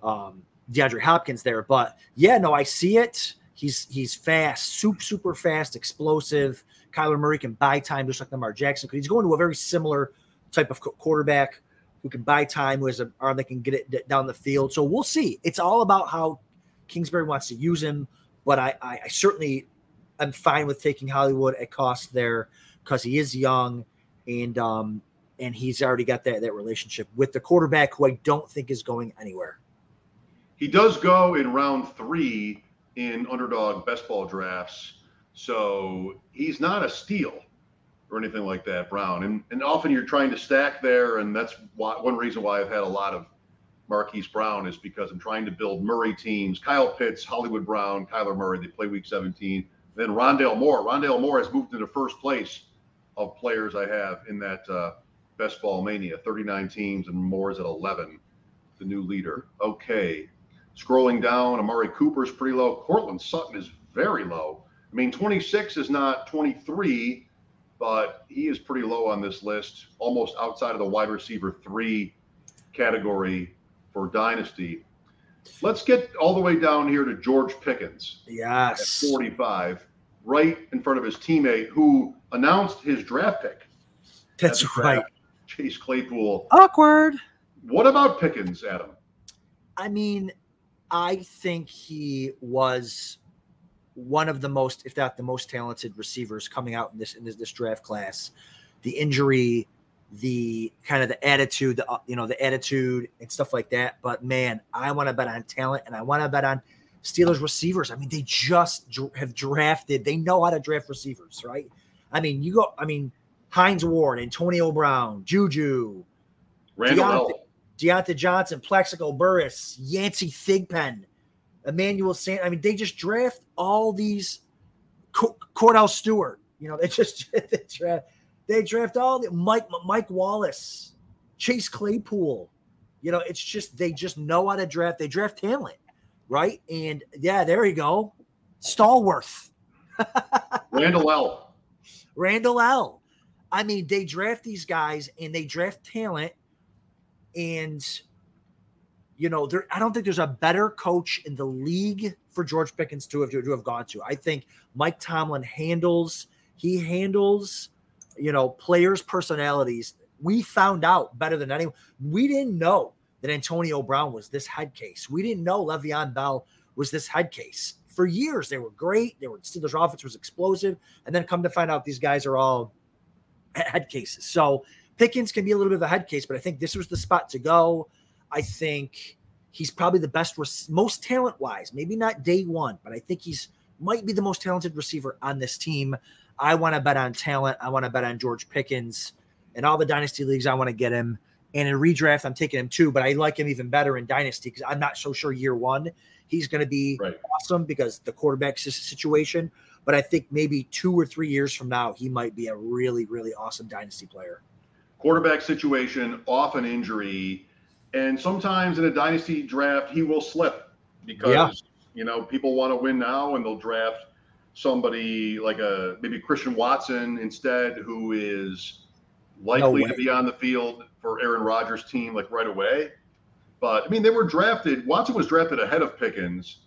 Speaker 2: um, DeAndre Hopkins there. But yeah, no, I see it. He's he's fast, super super fast, explosive. Kyler Murray can buy time just like Lamar Jackson. Because he's going to a very similar type of quarterback who can buy time, who has an arm that can get it down the field. So we'll see. It's all about how Kingsbury wants to use him. But I, I, I certainly am fine with taking Hollywood at cost there because he is young and um and he's already got that that relationship with the quarterback who I don't think is going anywhere.
Speaker 1: He does go in round three in underdog best ball drafts. So he's not a steal or anything like that, Brown. And and often you're trying to stack there, and that's why, one reason why I've had a lot of Marquise Brown is because I'm trying to build Murray teams. Kyle Pitts, Hollywood Brown, Kyler Murray. They play Week 17. Then Rondale Moore. Rondale Moore has moved into first place of players I have in that uh, best ball mania. 39 teams, and Moore is at 11, the new leader. Okay. Scrolling down, Amari Cooper's pretty low. Courtland Sutton is very low. I mean, 26 is not 23, but he is pretty low on this list, almost outside of the wide receiver three category for Dynasty. Let's get all the way down here to George Pickens.
Speaker 2: Yes.
Speaker 1: At 45, right in front of his teammate who announced his draft pick.
Speaker 2: That's right.
Speaker 1: Chase Claypool.
Speaker 2: Awkward.
Speaker 1: What about Pickens, Adam?
Speaker 2: I mean, I think he was one of the most, if not the most talented receivers coming out in this in this, this draft class. The injury, the kind of the attitude, the uh, you know the attitude and stuff like that. But man, I want to bet on talent, and I want to bet on Steelers receivers. I mean, they just have drafted. They know how to draft receivers, right? I mean, you go. I mean, Hines Ward, Antonio Brown, Juju,
Speaker 1: Randall
Speaker 2: Diontae, Diontae Johnson, Plaxico Burress, Yancey Thigpen. Emmanuel Sant. I mean, they just draft all these Kordell Stewart. You know, they just [LAUGHS] they draft, they draft all the Mike Mike Wallace, Chase Claypool. You know, it's just they just know how to draft. They draft talent, right? And yeah, there you go, Stallworth, [LAUGHS]
Speaker 1: Randle El.
Speaker 2: Randle El. I mean, they draft these guys and they draft talent, and you know, there I don't think there's a better coach in the league for George Pickens to have to have gone to. I think Mike Tomlin handles he handles you know players' personalities. We found out better than anyone. We didn't know that Antonio Brown was this head case. We didn't know Le'Veon Bell was this head case. For years, they were great. They were Steelers offense was explosive, and then come to find out these guys are all head cases. So Pickens can be a little bit of a head case, but I think this was the spot to go. I think he's probably the best, most talent wise. Maybe not day one, but I think he's might be the most talented receiver on this team. I want to bet on talent. I want to bet on George Pickens. and all the dynasty leagues, I want to get him. And in redraft, I'm taking him too, but I like him even better in dynasty because I'm not so sure year one he's going to be right. awesome because the quarterback situation. But I think maybe two or three years from now, he might be a really, really awesome dynasty player.
Speaker 1: Quarterback situation, off an injury and sometimes in a dynasty draft, he will slip because yeah. you know people want to win now, and they'll draft somebody like a maybe Christian Watson instead, who is likely
Speaker 2: No
Speaker 1: to be on the field for Aaron Rodgers' team like right away. But I mean, they were drafted. Watson was drafted ahead of Pickens,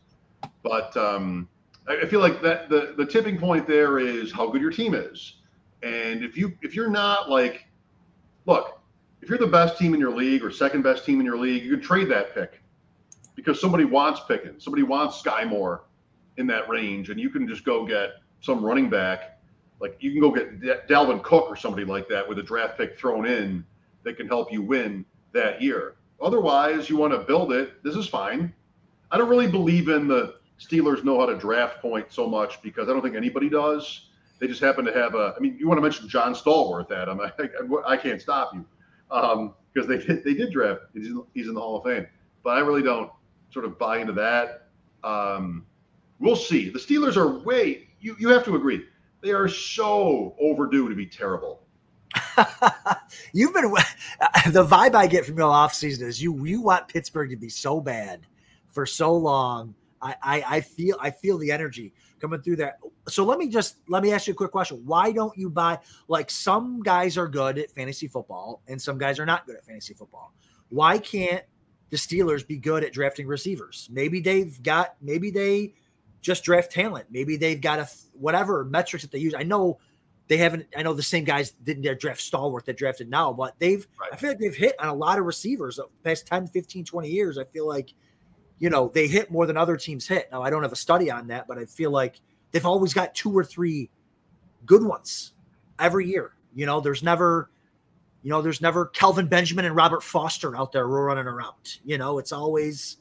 Speaker 1: but um, I, I feel like that the the tipping point there is how good your team is, and if you if you're not like, look, if you're the best team in your league or second best team in your league, you can trade that pick because somebody wants Pickens, somebody wants Sky Moore in that range, and you can just go get some running back. Like you can go get Dalvin Cook or somebody like that with a draft pick thrown in that can help you win that year. Otherwise, you want to build it. This is fine. I don't really believe in the Steelers know how to draft point so much because I don't think anybody does. They just happen to have a. I mean, you want to mention John Stallworth, Adam? [LAUGHS] I, I, I can't stop you because they did, they did draft. He's in, he's in the Hall of Fame, but I really don't sort of buy into that. Um, we'll see. The Steelers are way. You you have to agree. They are so overdue to be terrible. [LAUGHS]
Speaker 2: You've been [LAUGHS] the vibe I get from your off season is you you want Pittsburgh to be so bad for so long. I, I I feel I feel the energy coming through there. So let me just let me ask you a quick question. Why don't you buy like some guys are good at fantasy football and some guys are not good at fantasy football? Why can't the Steelers be good at drafting receivers? Maybe they've got maybe they just draft talent. Maybe they've got a whatever metrics that they use. I know they haven't. I know the same guys didn't draft Stallworth that drafted now, but they've.
Speaker 1: Right.
Speaker 2: I feel like they've hit on a lot of receivers the past 10, 15, 20 years. I feel like, you know, they hit more than other teams hit. Now I don't have a study on that, but I feel like they've always got two or three good ones every year. You know, there's never, you know, there's never Kelvin Benjamin and Robert Foster out there running around. You know, it's always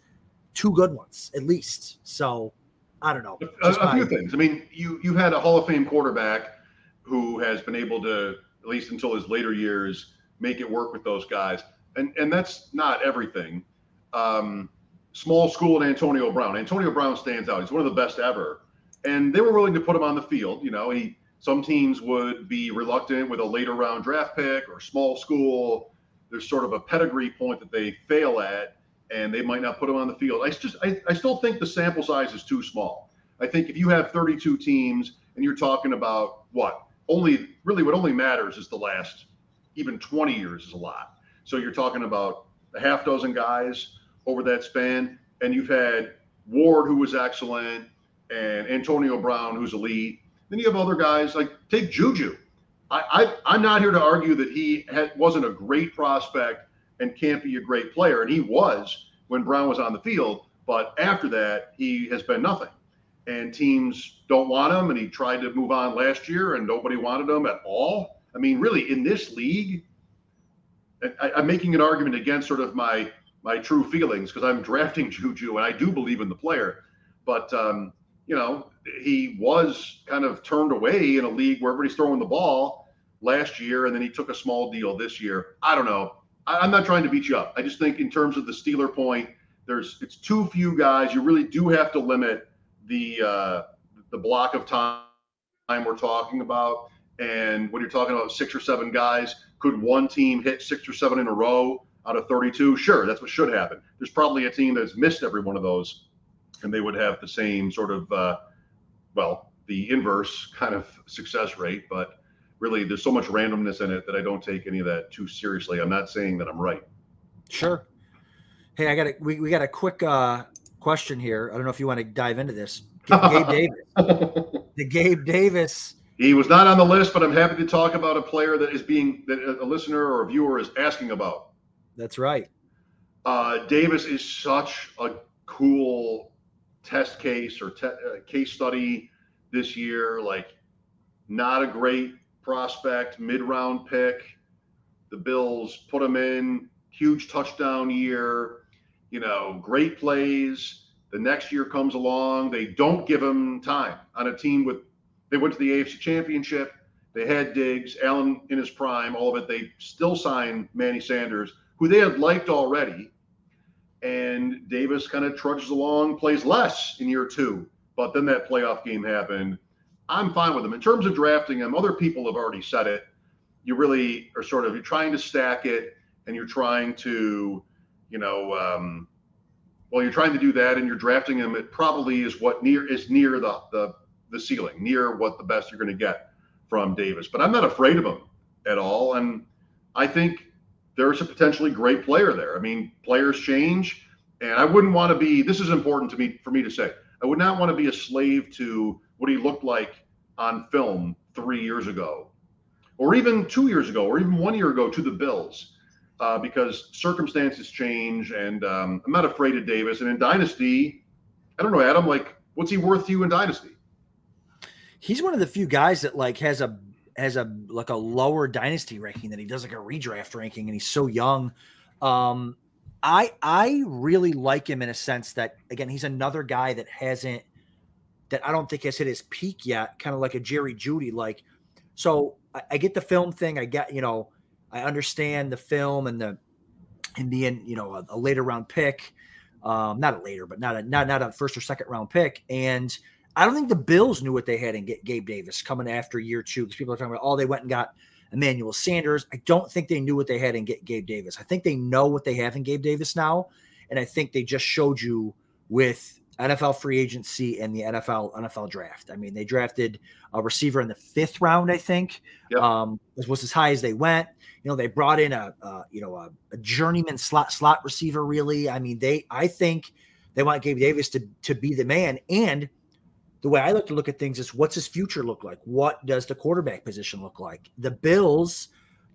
Speaker 2: two good ones at least. So I don't know.
Speaker 1: A, a few things. I mean, you you had a Hall of Fame quarterback who has been able to, at least until his later years, make it work with those guys, and and that's not everything. Um, small school and Antonio Brown. Antonio Brown stands out. He's one of the best ever, and they were willing to put him on the field. You know, he some teams would be reluctant with a later round draft pick or small school. There's sort of a pedigree point that they fail at, and they might not put him on the field. I just I, I still think the sample size is too small. I think if you have 32 teams and you're talking about what only really what only matters is the last even 20 years is a lot. So you're talking about a half dozen guys over that span, and you've had Ward who was excellent and Antonio Brown who's elite. Then you have other guys like take Juju. I, I I'm not here to argue that he had, wasn't a great prospect and can't be a great player, and he was when Brown was on the field. But after that, he has been nothing and teams don't want him. And he tried to move on last year, and nobody wanted him at all. I mean, really, in this league, I, I'm making an argument against sort of my my true feelings because I'm drafting [LAUGHS] Juju, and I do believe in the player. But um, you know, he was kind of turned away in a league where everybody's throwing the ball last year, and then he took a small deal this year. I don't know. I, I'm not trying to beat you up. I just think in terms of the Steeler point, there's it's too few guys. You really do have to limit the uh, the block of time we're talking about. And when you're talking about six or seven guys, could one team hit six or seven in a row out of 32? Sure, that's what should happen. There's probably a team that's missed every one of those, and they would have the same sort of, uh, well, the inverse kind of success rate. But really, there's so much randomness in it that I don't take any of that too seriously. I'm not saying that I'm right.
Speaker 2: Sure. Hey, I got a we, we got a quick uh question here. I don't know if you want to dive into this. Gabe Davis. [LAUGHS] The Gabe Davis.
Speaker 1: He was not on the list, but I'm happy to talk about a player that is being that a listener or a viewer is asking about.
Speaker 2: That's right.
Speaker 1: Uh, Davis is such a cool test case or te- uh, case study this year. Like, not a great prospect, mid round pick. The Bills put him in, huge touchdown year, you know, great plays. The next year comes along, they don't give him time on a team with, they went to the AFC Championship. They had Diggs, Allen in his prime, all of it. They still signed Manny Sanders, who they had liked already. And Davis kind of trudges along, plays less in year two. But then that playoff game happened. I'm fine with him. In terms of drafting him, other people have already said it. You really are sort of you're trying to stack it and you're trying to, you know, um, well, you're trying to do that and you're drafting him. It probably is what near is near the the the ceiling, near what the best you're going to get from Davis. But I'm not afraid of him at all. And I think there's a potentially great player there. I mean, players change, and I wouldn't want to be. This is important to me for me to say. I would not want to be a slave to what he looked like on film three years ago, or even two years ago, or even one year ago to the Bills, uh, because circumstances change, and um, I'm not afraid of Davis. And in Dynasty, I don't know, Adam. Like, what's he worth to you in Dynasty?
Speaker 2: He's one of the few guys that like has a has a like a lower dynasty ranking than he does like a redraft ranking, and he's so young. Um, I I really like him in a sense that again he's another guy that hasn't that I don't think has hit his peak yet, kind of like a Jerry Jeudy. Like, so I, I get the film thing. I get you know I understand the film and the and being you know a, a later round pick, um, not a later, but not a not not a first or second round pick, and I don't think the Bills knew what they had in Gabe Davis coming after year two because people are talking about, oh, they went and got Emmanuel Sanders. I don't think they knew what they had in Gabe Davis. I think they know what they have in Gabe Davis now. And I think they just showed you with NFL free agency and the NFL NFL draft. I mean, they drafted a receiver in the fifth round, I think. Yep. Um, was, was as high as they went. You know, they brought in a, a you know a, a, journeyman slot slot receiver. Really, I mean, they I think they want Gabe Davis to to be the man and the way I like to look at things is what's his future look like? What does the quarterback position look like? The Bills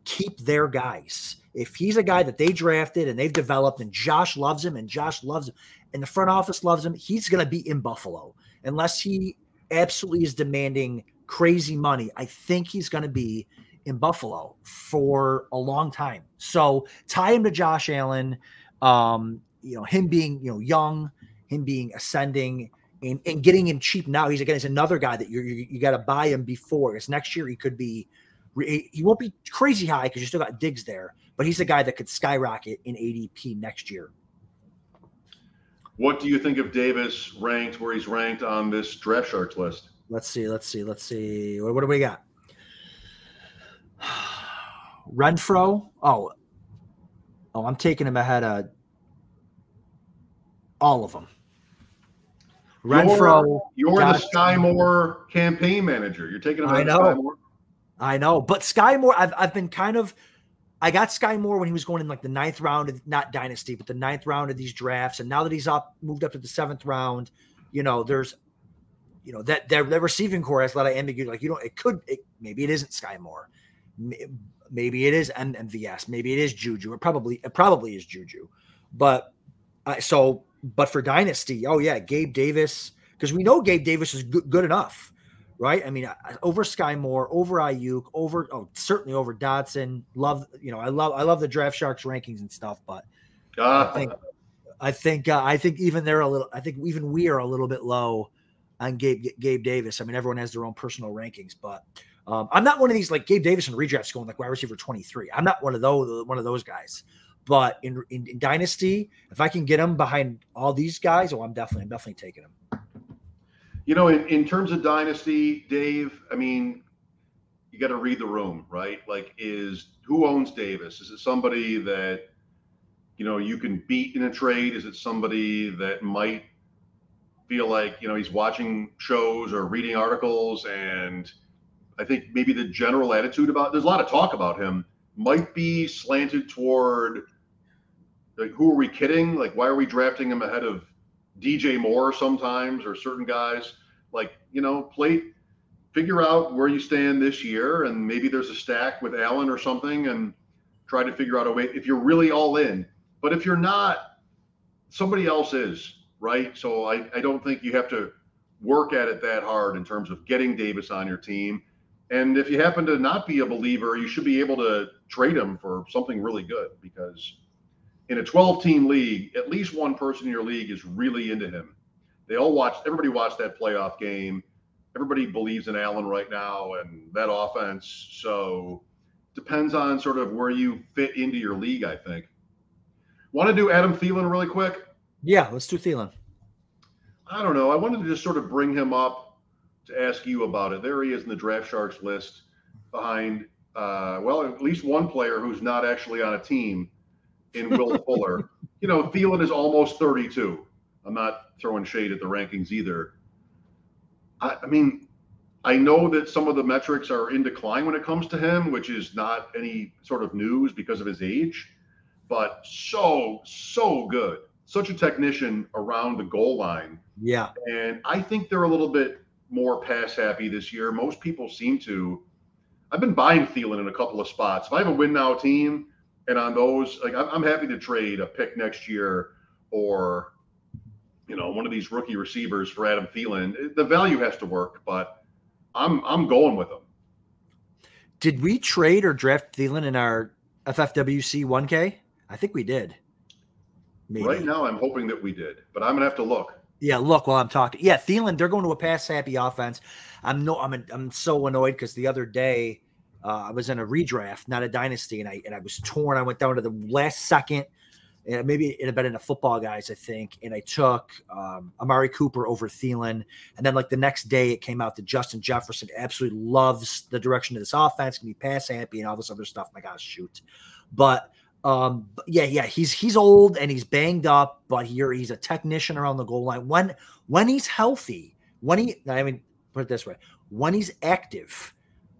Speaker 2: keep their guys. If he's a guy that they drafted and they've developed and Josh loves him and Josh loves him and the front office loves him, he's going to be in Buffalo unless he absolutely is demanding crazy money. I think he's going to be in Buffalo for a long time. So tie him to Josh Allen. Um, you know, him being, you know, young, him being ascending and, and getting him cheap now. He's again, he's another guy that you you, you got to buy him before. Because next year he could be, he won't be crazy high because you still got Diggs there, but he's a guy that could skyrocket in ADP next year.
Speaker 1: What do you think of Davis ranked where he's ranked on this draft sharks list?
Speaker 2: Let's see, let's see, let's see. What, what do we got? [SIGHS] Renfrow. Oh, oh, I'm taking him ahead of all of them.
Speaker 1: Renfrow. You're, you're the Sky Moore campaign manager. You're taking. I
Speaker 2: know. I know, but Sky Moore, I've I've been kind of. I got Sky Moore when he was going in like the ninth round of not dynasty, but the ninth round of these drafts, and now that he's up, moved up to the seventh round, you know, there's, you know, that that, that receiving corps has a lot of ambiguity. Like you know, it could, it, maybe it isn't Sky Moore, maybe it is MVS, maybe it is Juju, it probably it probably is Juju, but uh, so but for dynasty, oh yeah, Gabe Davis, because we know Gabe Davis is good, good enough, right? I mean, over Sky Moore, over Aiyuk, over oh certainly over Dotson. Love you know, I love I love the Draft Sharks rankings and stuff, but uh, I think I think uh, I think even they're a little. I think even we are a little bit low on Gabe Gabe Davis. I mean, everyone has their own personal rankings, but um, I'm not one of these like Gabe Davis and redrafts going like wide receiver 23. I'm not one of those one of those guys. But in, in, in Dynasty, if I can get him behind all these guys, oh, I'm definitely I'm definitely taking him.
Speaker 1: You know, in, in terms of Dynasty, Dave, I mean, you got to read the room, right? Like, is who owns Davis? Is it somebody that you know you can beat in a trade? Is it somebody that might feel like you know he's watching shows or reading articles and I think maybe the general attitude about there's a lot of talk about him might be slanted toward like who are we kidding? Like why are we drafting him ahead of DJ Moore sometimes or certain guys? Like, you know, play figure out where you stand this year and maybe there's a stack with Allen or something and try to figure out a way if you're really all in. But if you're not, somebody else is, right? So I, I don't think you have to work at it that hard in terms of getting Davis on your team. And if you happen to not be a believer, you should be able to trade him for something really good because in a 12 team league, at least one person in your league is really into him. They all watched, everybody watched that playoff game. Everybody believes in Allen right now and that offense. So depends on sort of where you fit into your league, I think. Want to do Adam Thielen really quick?
Speaker 2: Yeah, let's do Thielen.
Speaker 1: I don't know. I wanted to just sort of bring him up to ask you about it. There he is in the draft sharks list behind, uh, well, at least one player who's not actually on a team in Will [LAUGHS] Fuller. You know, Thielen is almost 32. I'm not throwing shade at the rankings either. I, I mean, I know that some of the metrics are in decline when it comes to him, which is not any sort of news because of his age, but so, so good. Such a technician around the goal line.
Speaker 2: Yeah.
Speaker 1: And I think they're a little bit more pass happy this year. Most people seem to. I've been buying Thielen in a couple of spots. If I have a win now team, and on those, like I'm, I'm happy to trade a pick next year or you know one of these rookie receivers for Adam Thielen. The value has to work, but I'm I'm going with them.
Speaker 2: Did we trade or draft Thielen in our FFWC 1K? I think we did.
Speaker 1: Maybe. Right now, I'm hoping that we did, but I'm gonna have to look.
Speaker 2: Yeah, look while I'm talking. Yeah, Thielen, they're going to a pass happy offense. I'm no, I'm I'm so annoyed because the other day uh, I was in a redraft, not a dynasty, and I and I was torn. I went down to the last second, and maybe it had been in a football guys, I think, and I took um, Amari Cooper over Thielen, and then like the next day it came out that Justin Jefferson absolutely loves the direction of this offense, can be pass happy and all this other stuff. My gosh, shoot, but um, yeah, yeah, he's he's old and he's banged up, but here he's a technician around the goal line. When when he's healthy, when he I mean, put it this way, when he's active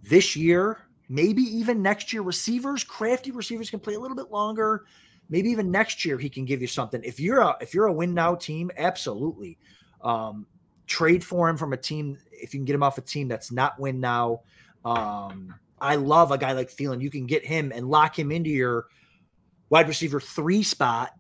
Speaker 2: this year, maybe even next year, receivers, crafty receivers can play a little bit longer. Maybe even next year he can give you something. If you're a if you're a win now team, absolutely. Um, trade for him from a team if you can get him off a team that's not win now. Um, I love a guy like Thielen. You can get him and lock him into your wide receiver three spot,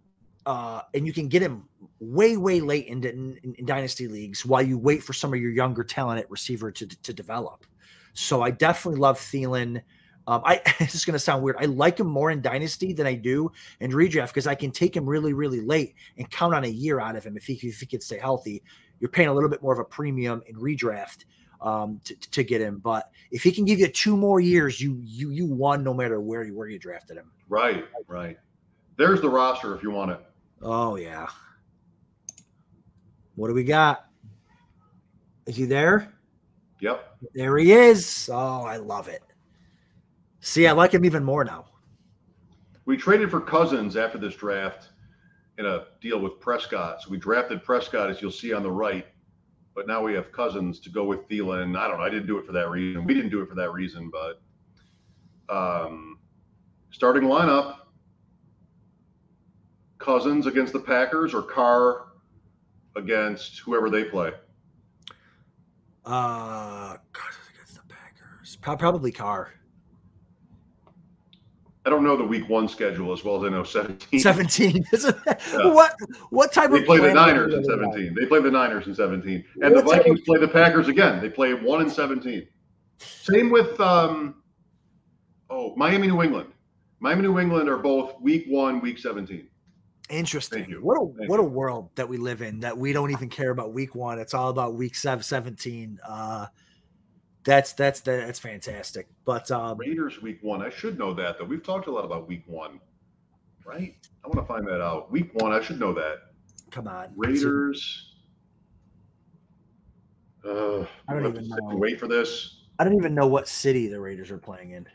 Speaker 2: uh, and you can get him way, way late in, in, in, dynasty leagues while you wait for some of your younger talent at receiver to, to develop. So I definitely love Thielen. Um, I [LAUGHS] this is going to sound weird. I like him more in dynasty than I do in redraft because I can take him really, really late and count on a year out of him if he if he can stay healthy. You're paying a little bit more of a premium in redraft um, to, to get him. But if he can give you two more years, you you you won no matter where you where you drafted him.
Speaker 1: Right, right. There's the roster if you want it.
Speaker 2: Oh yeah. What do we got? Is he there?
Speaker 1: Yep.
Speaker 2: There he is. Oh, I love it. See, I like him even more now.
Speaker 1: We traded for Cousins after this draft in a deal with Prescott. So we drafted Prescott, as you'll see on the right, but now we have Cousins to go with Thielen. I don't know. I didn't do it for that reason. We didn't do it for that reason, but um, starting lineup Cousins against the Packers or Carr against whoever they play?
Speaker 2: Uh, Cousins against the Packers. Probably Carr.
Speaker 1: I don't know the week one schedule as well as I know 17.
Speaker 2: 17. [LAUGHS] yeah. What what type of
Speaker 1: they
Speaker 2: of
Speaker 1: play the Niners in 17. They play the Niners in 17. And what the Vikings of... play the Packers again. They play one in 17. Same with um oh Miami New England. Miami New England are both week one, week 17.
Speaker 2: Interesting. What a Thank what you. a world that we live in that we don't even care about week one. It's all about week seven, 17. Uh that's that's that's fantastic. But um
Speaker 1: Raiders week one. I should know that though. We've talked a lot about week one, right? I want to find that out. Week one, I should know that.
Speaker 2: Come on.
Speaker 1: Raiders. Uh, I don't even know. Wait for this.
Speaker 2: I don't even know what city the Raiders are playing in.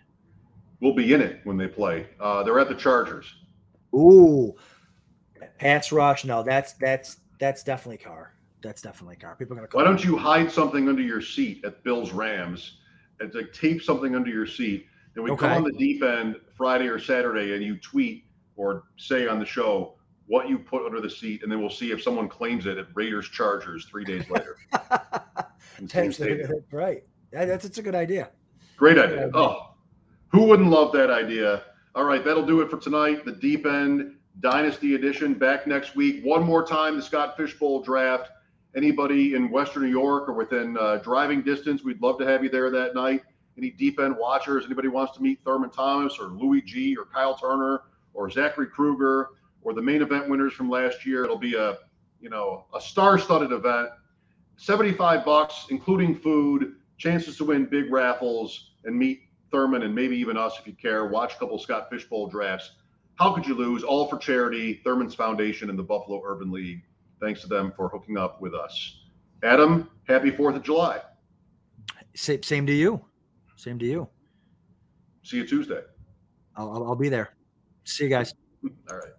Speaker 1: We'll be in it when they play. Uh, they're at the Chargers.
Speaker 2: Ooh, Pass rush. No, that's that's that's definitely Carr. That's definitely Carr. People are gonna.
Speaker 1: Why don't you hide something under your seat at Bills Rams and like tape something under your seat? And we okay. call on the deep end Friday or Saturday, and you tweet or say on the show what you put under the seat, and then we'll see if someone claims it at Raiders Chargers three days later. [LAUGHS]
Speaker 2: right. That's, that's a good idea.
Speaker 1: Great idea. idea. Oh, who wouldn't love that idea? All right, that'll do it for tonight. The deep end Dynasty Edition back next week. One more time, the Scott Fishbowl draft. Anybody in Western New York or within uh, driving distance, we'd love to have you there that night. Any deep end watchers, anybody wants to meet Thurman Thomas or Louis G or Kyle Turner or Zachary Krueger or the main event winners from last year, it'll be a you know a star-studded event. 75 bucks, including food, chances to win big raffles and meet Thurman and maybe even us if you care. Watch a couple Scott Fishbowl drafts how could you lose? All for charity, Thurman's Foundation and the Buffalo Urban League. Thanks to them for hooking up with us. Adam, happy 4th of July.
Speaker 2: Same, same to you. Same to you.
Speaker 1: See you Tuesday.
Speaker 2: I'll, I'll be there. See you guys.
Speaker 1: All right.